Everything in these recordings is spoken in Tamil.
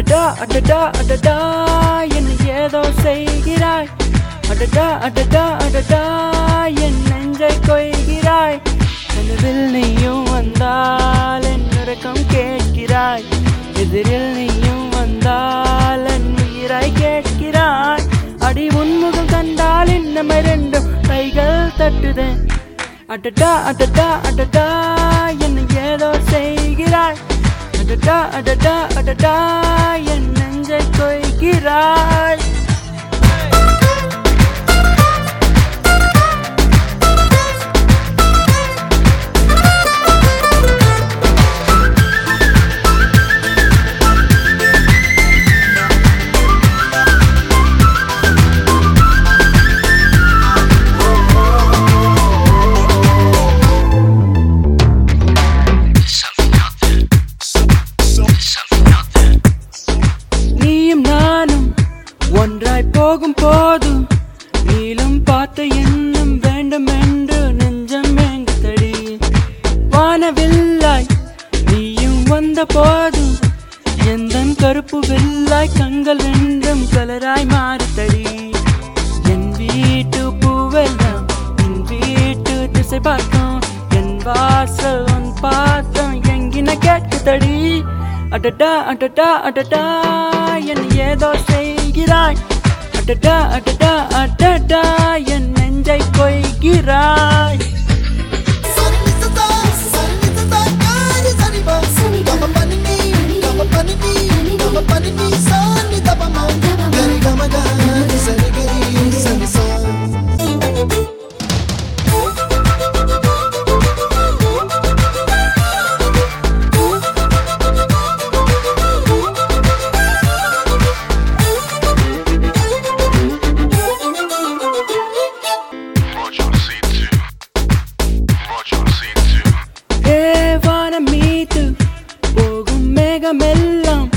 அடடா அடடா அடடா என்ன ஏதோ செய்கிறாய். அடடா அடடா அடடா என் நெஞ்சை கொய்கிறாய். கனவில் நீயும் வந்தால் என் உறக்கம் கேட்கிறாய். எதிரில் நீயும் வந்தால் என் உயிராய் கேட்கிறாய். அடி உன்முகம் கண்டால் இன்னும் ரெண்டும் கைகள் தட்டுதேன் அடடா அடடா அடடா என்ன ஏதோ செய்கிறாய். அடடா அடடா அடடா கொய்கிறாய் Something ஒன்றாய் போகும் போது நீளும் பார்த்த எண்ணம் வேண்டும் என்று நெஞ்சம் எங்கு தடி. வானவில்லாய் நீயும் வந்த போது எந்த கருப்பு வெள்ளாய் கண்கள் என்றும் கலராய் மாறுதடி என் வீட்டு பூவெல்லாம் என் வீட்டு திசை பார்த்தோம் என் வாசல் உன் பார்த்தோம் எங்கின கேட்குதடி அடடா அடடா அடடா என் ஏதோ செய்கிறாய். அடடா அடடா அடடா என் நெஞ்சை கொய்கிறாய். உலகமெல்லாம் மேகமெல்லாம்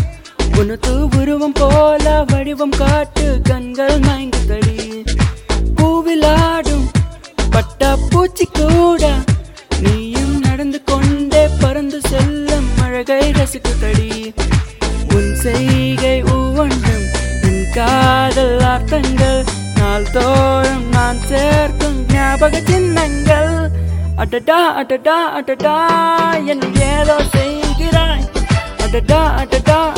உனது உருவம் போல வடிவம் காட்டு கண்கள் மயங்குதடி பூவிலாடும் பட்டா பூச்சி கூட நீயும் நடந்து கொண்டே பறந்து செல்லும் அழகை ரசிக்குதடி உன் செய்கை ஒவ்வொன்றும் என் காதல் அர்த்தங்கள். நாள்தோறும் நான் சேர்க்கும் ஞாபக சின்னங்கள். அட்டடா அட்டடா அட்டடா என் ஏதோ செய்கிறாய். அடடா அடடா அடடா என்